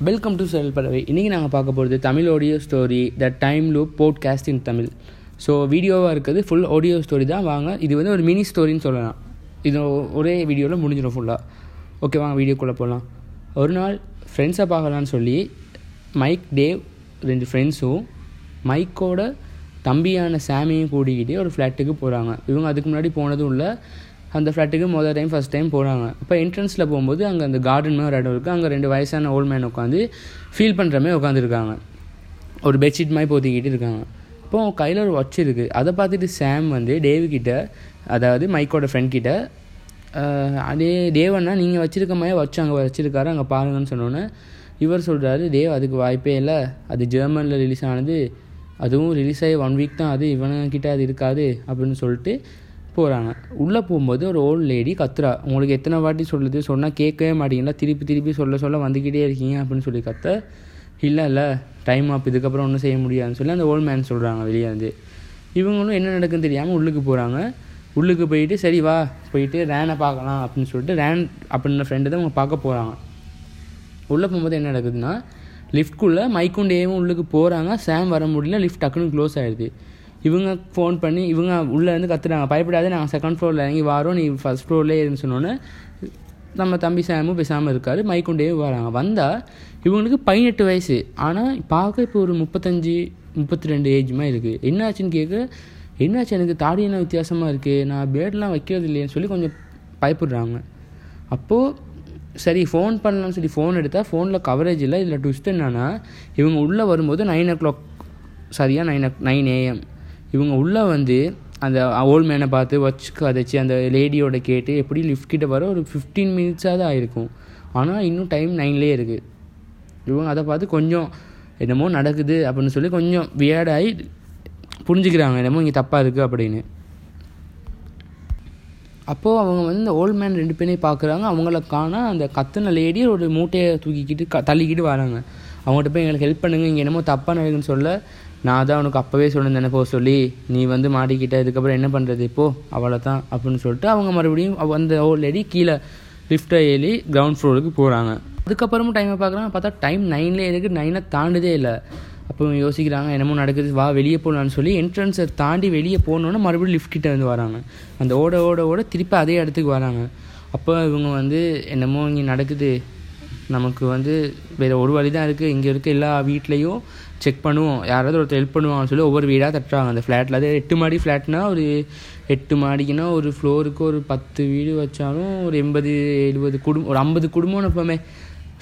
Welcome to sell பறவை இன்றைக்கி நாங்கள் பார்க்க போகிறது Tamil audio story the time loop podcast in Tamil so வீடியோவாக இருக்குது ஃபுல் ஆடியோ ஸ்டோரி தான். வாங்க இது வந்து ஒரு மினி ஸ்டோரின்னு சொல்லலாம். இது ஒரே வீடியோவில் முடிஞ்சிடும் ஃபுல்லாக ஓகே வாங்க வீடியோக்குள்ளே போகலாம் ஒரு நாள் ஃப்ரெண்ட்ஸை பார்க்கலான்னு சொல்லி மைக் டேவ் ரெண்டு ஃப்ரெண்ட்ஸும் மைக்கோட தம்பியான சாமியும் கூடிக்கிட்டே ஒரு ஃப்ளாட்டுக்கு போகிறாங்க இவங்க அதுக்கு முன்னாடி போனதும் இல்லை. அந்த ஃப்ளாட்டுக்கு முதல் டைம் ஃபஸ்ட் டைம் போகிறாங்க இப்போ என்ட்ரன்ஸில் போகும்போது அங்கே அந்த கார்டன் மாதிரி ஒரு இடம் இருக்குது அங்கே ரெண்டு வயசான ஓல்ட் மேன் உட்காந்து ஃபீல் பண்ணுற மாதிரி உட்காந்துருக்காங்க. ஒரு பெட்ஷீட் மாதிரி போத்திக்கிட்டு இருக்காங்க. இப்போ கையில் ஒரு வாட்ச் இருக்குது அதை பார்த்துட்டு சாம் வந்து டேவி அதாவது மைக்கோட ஃப்ரெண்ட் கிட்ட அதே தேவண்ணா நீங்கள் வச்சுருக்க மாதிரி வச்சு அங்கே வச்சுருக்காரு அங்கே பாருங்கன்னு சொன்னோன்னே இவர் சொல்கிறாரு தேவ் அதுக்கு வாய்ப்பே இல்லை. அது ஜெர்மனில் ரிலீஸ் ஆனது. அதுவும் ரிலீஸ் ஆகி ஒன் வீக் தான். அது இவனுக்கிட்ட அது இருக்காது. அப்படின்னு சொல்லிட்டு போகிறாங்க உள்ளே போகும்போது ஒரு ஓல்டு லேடி கத்துறா. உங்களுக்கு எத்தனை வாட்டி சொல்லுது? சொன்னால் கேட்கவே மாட்டீங்களா? திருப்பி திருப்பி சொல்ல சொல்ல வந்துக்கிட்டே இருக்கீங்க அப்படின்னு சொல்லி கத்த இல்லை இல்லை டைம் ஆப் இதுக்கப்புறம் ஒன்றும் செய்ய முடியாதுன்னு சொல்லி அந்த ஓல்டு மேன் சொல்கிறாங்க வெளியே வந்து. இவங்களும் என்ன நடக்குன்னு தெரியாமல் உள்ளுக்கு போகிறாங்க உள்ளுக்கு போயிட்டு சரி வா. போயிட்டு ரேனை பார்க்கலாம் அப்படின்னு சொல்லிட்டு ரேன் அப்படின்ற ஃப்ரெண்டு தான் அவங்க பார்க்க போகிறாங்க உள்ளே போகும்போது என்ன நடக்குதுன்னா லிஃப்ட்குள்ளே மைக்கும் டேவும் உள்ளுக்கு போகிறாங்க சாம் வர முடியல. லிஃப்ட் டக்குன்னு க்ளோஸ் ஆகிடுது இவங்க ஃபோன் பண்ணி இவங்க உள்ளே இருந்து கத்துறாங்க. பயப்படாத நாங்கள் செகண்ட் ஃப்ளோரில் இறங்கி வரோம். நீ ஃபஸ்ட் ஃப்ளோர்லேயே இருந்து சொன்னோன்னே நம்ம தம்பி சாமும் பேசாமல் இருக்கார். மைக்கும் வராங்க. வந்தால் இவங்களுக்கு பதினெட்டு வயசு. ஆனால் பார்க்க இப்போ ஒரு முப்பத்தஞ்சு முப்பத்தி ரெண்டு ஏஜ் இருக்குது என்னாச்சுன்னு கேட்க என்னாச்சு? எனக்கு தாடி என்ன வித்தியாசமாக இருக்குது நான் பேட்லாம் வைக்கிறது இல்லையேன்னு சொல்லி கொஞ்சம் பயப்படுறாங்க. அப்போது சரி ஃபோன் பண்ணலாம்னு சொல்லி ஃபோன் எடுத்தால் ஃபோனில் கவரேஜ் இல்லை இதில் ட்விஸ்ட் என்னென்னா இவங்க உள்ளே வரும்போது நைன் ஓ கிளாக் சரியாக நைன் நைன் ஏஎம் இவங்க உள்ளே வந்து அந்த ஓல்ட் மேனை பார்த்து வச்சு கதைச்சி. அந்த லேடியோட கேட்டு எப்படி லிஃப்ட் கிட்ட வர? ஒரு ஃபிஃப்டீன் மினிட்ஸாக தான் ஆயிருக்கும். ஆனால் இன்னும் டைம் நைன்லேயே இருக்குது இவங்க அதை பார்த்து கொஞ்சம் என்னமோ நடக்குது அப்படின்னு சொல்லி கொஞ்சம் வியர்டாகி புரிஞ்சுக்கிறாங்க. என்னமோ இங்கே தப்பாக இருக்குது அப்படின்னு. அப்போது அவங்க வந்து இந்த ஓல்ட் மேன் ரெண்டு பேரையும் பார்க்குறாங்க. அவங்கள காணா அந்த கத்துன லேடி ஒரு மூட்டையை தூக்கிக்கிட்டு க தள்ளிக்கிட்டு வராங்க. அவங்ககிட்ட போய் எங்களுக்கு ஹெல்ப் பண்ணுங்க இங்கே என்னமோ தப்பாக நடக்குதுன்னு சொல்ல நான் தான் உனக்கு அப்போவே சொன்னேன் போ சொல்லி நீ வந்து மாட்டிக்கிட்ட இதுக்கப்புறம் என்ன பண்ணுறது இப்போ அவ்வளோ தான் அப்படின்னு சொல்லிட்டு அவங்க மறுபடியும் அந்த ஓல்ட் லேடி கீழே லிஃப்ட்டை ஏறி கிரவுண்ட் ஃப்ளோருக்கு போகிறாங்க அதுக்கப்புறமும் டைமை பார்க்குறாங்க பார்த்தா டைம் நைன்லேயே இருக்குது நைனை தாண்டுதே இல்லை. அப்போ இவங்க யோசிக்கிறாங்க என்னமோ நடக்குது வா வெளியே போகலான்னு சொல்லி என்ட்ரன்ஸை தாண்டி வெளியே போகணுன்னு மறுபடியும் லிஃப்ட் கிட்டே வந்து வராங்க. அந்த ஓட ஓட ஓட திருப்பி அதே இடத்துக்கு வராங்க. அப்போ இவங்க வந்து என்னமோ இங்கே நடக்குது நமக்கு வந்து வேறு ஒரு வழி தான் இருக்குது இங்கே இருக்க எல்லா வீட்லேயும் செக் பண்ணுவோம். யாராவது ஒருத்தர் ஹெல்ப் பண்ணுவாங்கன்னு சொல்லி ஒவ்வொரு வீடாக தட்டுறாங்க. அந்த ஃப்ளாட்டில் அது எட்டு மாடி ஃப்ளாட்னா ஒரு எட்டு மாடிக்குன்னா ஒரு ஃப்ளோருக்கு ஒரு பத்து வீடு வச்சாலும் ஒரு எண்பது எழுபது குடும்பம் ஒரு ஐம்பது குடும்பம்னு எப்போவுமே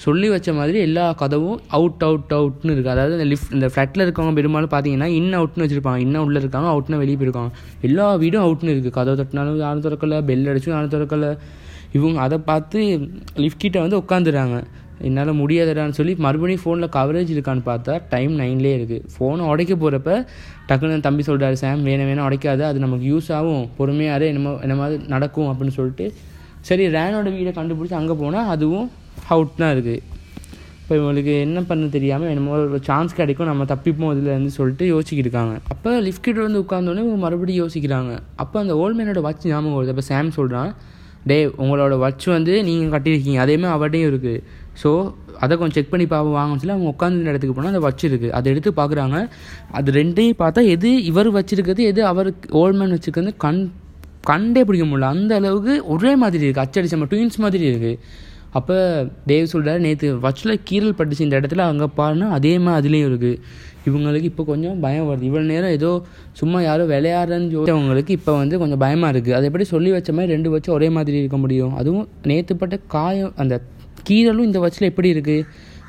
சொல்லி வச்ச மாதிரி எல்லா கதவும் அவுட் அவுட் அவுட்னு இருக்குது அதாவது இந்த லிஃப்ட் இந்த ஃப்ளாட்டில் இருக்கவங்க பெரும்பாலும் பார்த்தீங்கன்னா இன் அவுட்னு வச்சுருப்பாங்க. இன்னும் உள்ளே இருக்காங்க அவுட்னு வெளியே போயிருக்காங்க. எல்லா வீடும் அவுட்னு இருக்குது கதவு தட்டினாலும் யாரும் திறக்கலை பெல் அடிச்சும் யாரும் திறக்கலை. இவங்க அதை பார்த்து லிஃப்ட்கிட்ட வந்து உட்காந்துடுறாங்க என்னால் முடியாதடான்னு சொல்லி மறுபடியும் ஃபோனில் கவரேஜ் இருக்கான்னு பார்த்தா டைம் நைன்லேயே இருக்குது ஃபோனை உடைக்க போகிறப்ப டக்குன்னு தம்பி சொல்கிறாரு சாம் வேணும் வேணும் உடைக்காது அது நமக்கு யூஸ் ஆகும் பொறுமையாரு என்னமோ என்ன நடக்கும் அப்படின்னு சொல்லிட்டு சரி ரேனோட வீடை கண்டுபிடிச்சி அங்கே போனால் அதுவும் அவுட் தான் இருக்குது இப்போ இவங்களுக்கு என்ன பண்ண தெரியாமல் என்னமோ ஒரு சான்ஸ் கிடைக்கும் நம்ம தப்பிப்போம் இதுலேருந்து சொல்லிட்டு யோசிக்கிட்டு இருக்காங்க. அப்போ லிஃப்ட் கிட்ட வந்து உட்காந்தோடனே இவங்க மறுபடியும் யோசிக்கிறாங்க. அப்போ அந்த ஓல்மேனோட வாட்ச் ஞாபகம் வருது. அப்போ சாம் சொல்கிறான் டே உங்களோட வாட்ச் வந்து நீங்கள் கட்டியிருக்கீங்க. அதேமாதிரி அவர்கிட்டையும் இருக்குது ஸோ அதை கொஞ்சம் செக் பண்ணி பார்ப்போம் வாங்கன்னு சொல்லி அவங்க உட்காந்து இடத்துக்கு போனால் அந்த வச்சு இருக்குது அதை எடுத்து பார்க்குறாங்க அது ரெண்டையும் பார்த்தா எது இவர் வச்சுருக்கிறது எது அவருக்கு ஓல்மேன் வச்சுருக்கிறது கண் கண்டே பிடிக்க முடியல. அந்த அளவுக்கு ஒரே மாதிரி இருக்குது அச்சடிச்ச நம்ம ட்வின்ஸ் மாதிரி இருக்குது அப்போ தேவ் சொல்கிறார் நேற்று வச்சில் கீரல் பட்டுச்சு இந்த இடத்துல அங்கே பாருன்னா அதே மாதிரி அதுலேயும் இருக்குது இவங்களுக்கு இப்போ கொஞ்சம் பயம் வருது. இவ்வளோ நேரம் ஏதோ சும்மா யாரோ விளையாடுறேன்னு சொல்லி அவங்களுக்கு இப்போ வந்து கொஞ்சம் பயமாக இருக்குது அதை எப்படி சொல்லி வச்ச மாதிரி ரெண்டு வச்சு ஒரே மாதிரி இருக்க முடியும்? அதுவும் நேற்றுப்பட்ட காயம் அந்த கீரலும் இந்த வச்சில் எப்படி இருக்குது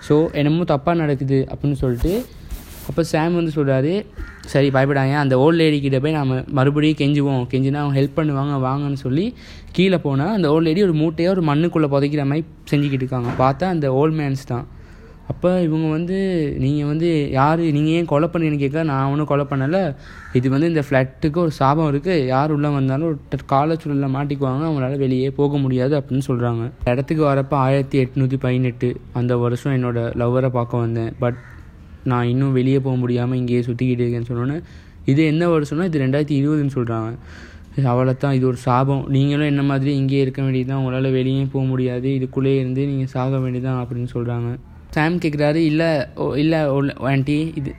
ஸோ என்னமோ தப்பாக நடக்குது அப்படின்னு சொல்லிட்டு அப்போ சாம் வந்து சொல்கிறாரு சரி பயப்படாங்க அந்த ஓல்ட் லேடி கிட்ட போய் நம்ம மறுபடியும் கெஞ்சுவோம். கெஞ்சினா அவங்க ஹெல்ப் பண்ணுவாங்க வாங்கன்னு சொல்லி கீழே போனால் அந்த ஓல்ட் லேடி ஒரு மூட்டையாக ஒரு மண்ணுக்குள்ளே புதைக்கிற மாதிரி செஞ்சுக்கிட்டு இருக்காங்க. பார்த்தா அந்த ஓல்ட் மேன்ஸ் தான். அப்போ இவங்க வந்து நீங்கள் வந்து யார் நீங்கள் ஏன் கொலை பண்ணீங்கன்னு கேட்க நான் ஒன்றும் கொலை பண்ணலை. இது வந்து இந்த ஃப்ளாட்டுக்கு ஒரு சாபம் இருக்குது யார் உள்ளே வந்தாலும் ஒரு காலச்சூழலில் மாட்டிக்குவாங்க. அவங்களால வெளியே போக முடியாது அப்படின்னு சொல்கிறாங்க இடத்துக்கு வரப்போ ஆயிரத்தி எட்நூற்றி பதினெட்டு அந்த வருஷம் என்னோடய லவ்வரை பார்க்க வந்தேன். பட் நான் இன்னும் வெளியே போக முடியாமல் இங்கேயே சுற்றிக்கிட்டு இருக்கேன்னு சொன்னோன்னே இது என்ன வருஷம்னா இது ரெண்டாயிரத்தி இருபதுன்னு சொல்கிறாங்க அவ்வளோ தான் இது ஒரு சாபம். நீங்களும் என்ன மாதிரி இங்கேயே இருக்க வேண்டியது தான் உங்களால் வெளியே போக முடியாது இதுக்குள்ளேயே இருந்து நீங்கள் சாக வேண்டியதான் அப்படின்னு சொல்கிறாங்க சாம் கேட்குறாரு இல்லை ஓ இல்லை ஓல் ஆண்டி இது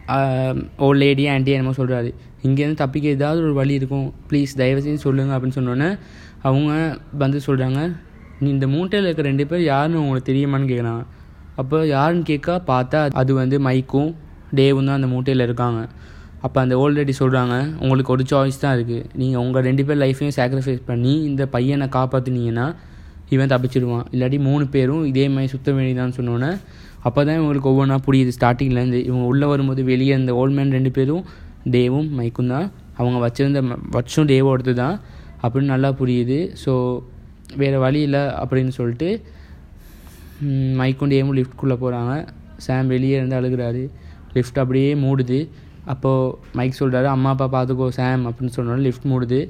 ஓ லேடி ஆண்டி என்னமோ சொல்கிறாரு இங்கேருந்து தப்பிக்க ஏதாவது ஒரு வழி இருக்கும். ப்ளீஸ் தயவு செஞ்சு சொல்லுங்கள் அப்படின்னு சொன்னோன்னே அவங்க வந்து சொல்கிறாங்க நீ இந்த மூட்டையில் இருக்க ரெண்டு பேர் யாருன்னு உங்களுக்கு தெரியுமான்னு கேட்குறாங்க அப்போ யாருன்னு கேட்க பார்த்தா அது வந்து மைக்கும் டேவும் தான் அந்த மூட்டையில் இருக்காங்க. அப்போ அந்த ஓல்ரெடி சொல்கிறாங்க உங்களுக்கு ஒரு சாய்ஸ் தான் இருக்குது நீங்கள் உங்கள் ரெண்டு பேர் லைஃப்பையும் சாக்ரிஃபைஸ் பண்ணி இந்த பையனை காப்பாற்றினீங்கன்னா இவன் தப்பிச்சிடுவான் இல்லாட்டி மூணு பேரும் இதே மாதிரி சுத்த வேண்டியதான்னு சொன்னோன்னே அப்போ தான் இவங்களுக்கு ஒவ்வொன்றா புரியுது. ஸ்டார்டிங்லேருந்து இவங்க உள்ளே வரும்போது வெளியே இந்த ஓல்மேன் ரெண்டு பேரும் டேவும் மைக்கும் தான். அவங்க வச்சிருந்த ம- வச்சும் டேவோடது தான் அப்படின்னு நல்லா புரியுது. ஸோ வேறு வழி இல்லை அப்படின்னு சொல்லிட்டு மைக் மைக்கும் லிஃப்ட்குள்ளே போகிறாங்க சாம் வெளியே இருந்து அழுகுறாரு. லிஃப்ட் அப்படியே மூடுது. அப்போது மைக் சொல்கிறாரு அம்மா அப்பா பார்த்துக்கோ சாம் அப்படின்னு சொன்னோட லிஃப்ட் மூடுது.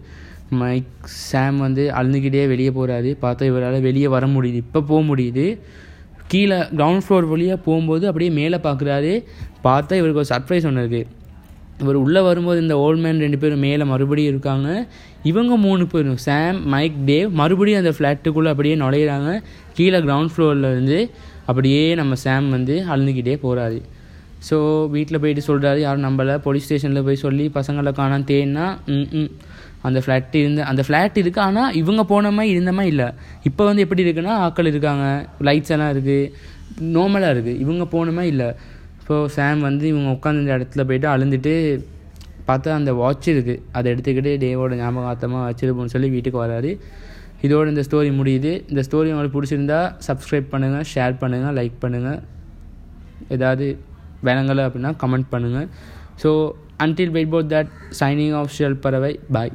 மைக் சாம் வந்து அழுந்துக்கிட்டே வெளியே போகிறாரு பார்த்தா இவரால் வெளியே வர முடியுது. இப்போ போக முடியுது. கீழே கிரவுண்ட் ஃப்ளோர் வழியாக போகும்போது அப்படியே மேலே பார்க்குறாரு. பார்த்தா இவருக்கு ஒரு சர்ப்ரைஸ் ஒன்று இருக்குது இவர் உள்ளே வரும்போது இந்த ஓல்ட் மேன் ரெண்டு பேரும் மேலே மறுபடியும் இருக்காங்க. இவங்க மூணு பேரும் சாம் மைக் டேவ் மறுபடியும் அந்த ஃப்ளாட்டுக்குள்ளே அப்படியே நுழையிறாங்க. கீழே கிரவுண்ட் ஃப்ளோரில் இருந்து அப்படியே நம்ம சாம் வந்து அழுந்துக்கிட்டே போகிறாரு ஸோ வீட்டில் போயிட்டு சொல்கிறாரு யாரும் நம்மளை போலீஸ் ஸ்டேஷனில் போய் சொல்லி பசங்களை காணாம தேன்னா ம் ம். அந்த ஃப்ளாட் இருந்த அந்த ஃப்ளாட் இருக்குது ஆனால் இவங்க போன மாதிரி இருந்த மாதிரி இல்லை. இப்போ வந்து எப்படி இருக்குன்னா ஆக்கள் இருக்காங்க லைட்ஸ் எல்லாம் இருக்குது நார்மலாக இருக்குது இவங்க போன மாதிரி இல்லை. ஸோ சாம் வந்து இவங்க உட்காந்துருந்த இடத்துல போயிட்டு அழுந்துட்டு பார்த்தா அந்த வாட்ச் இருக்குது அதை எடுத்துக்கிட்டு டேவோட ஞாபகார்த்தமாக வச்சிருப்போம்னு சொல்லி வீட்டுக்கு வராரு. இதோட இந்த ஸ்டோரி முடியுது. இந்த ஸ்டோரி உங்களுக்கு பிடிச்சிருந்தா சப்ஸ்கிரைப் பண்ணுங்கள் ஷேர் பண்ணுங்கள் லைக் பண்ணுங்கள் ஏதாவது வேணுங்கள அப்படின்னா கமெண்ட் பண்ணுங்கள் so until wait but that shining of shall பறவை. பாய்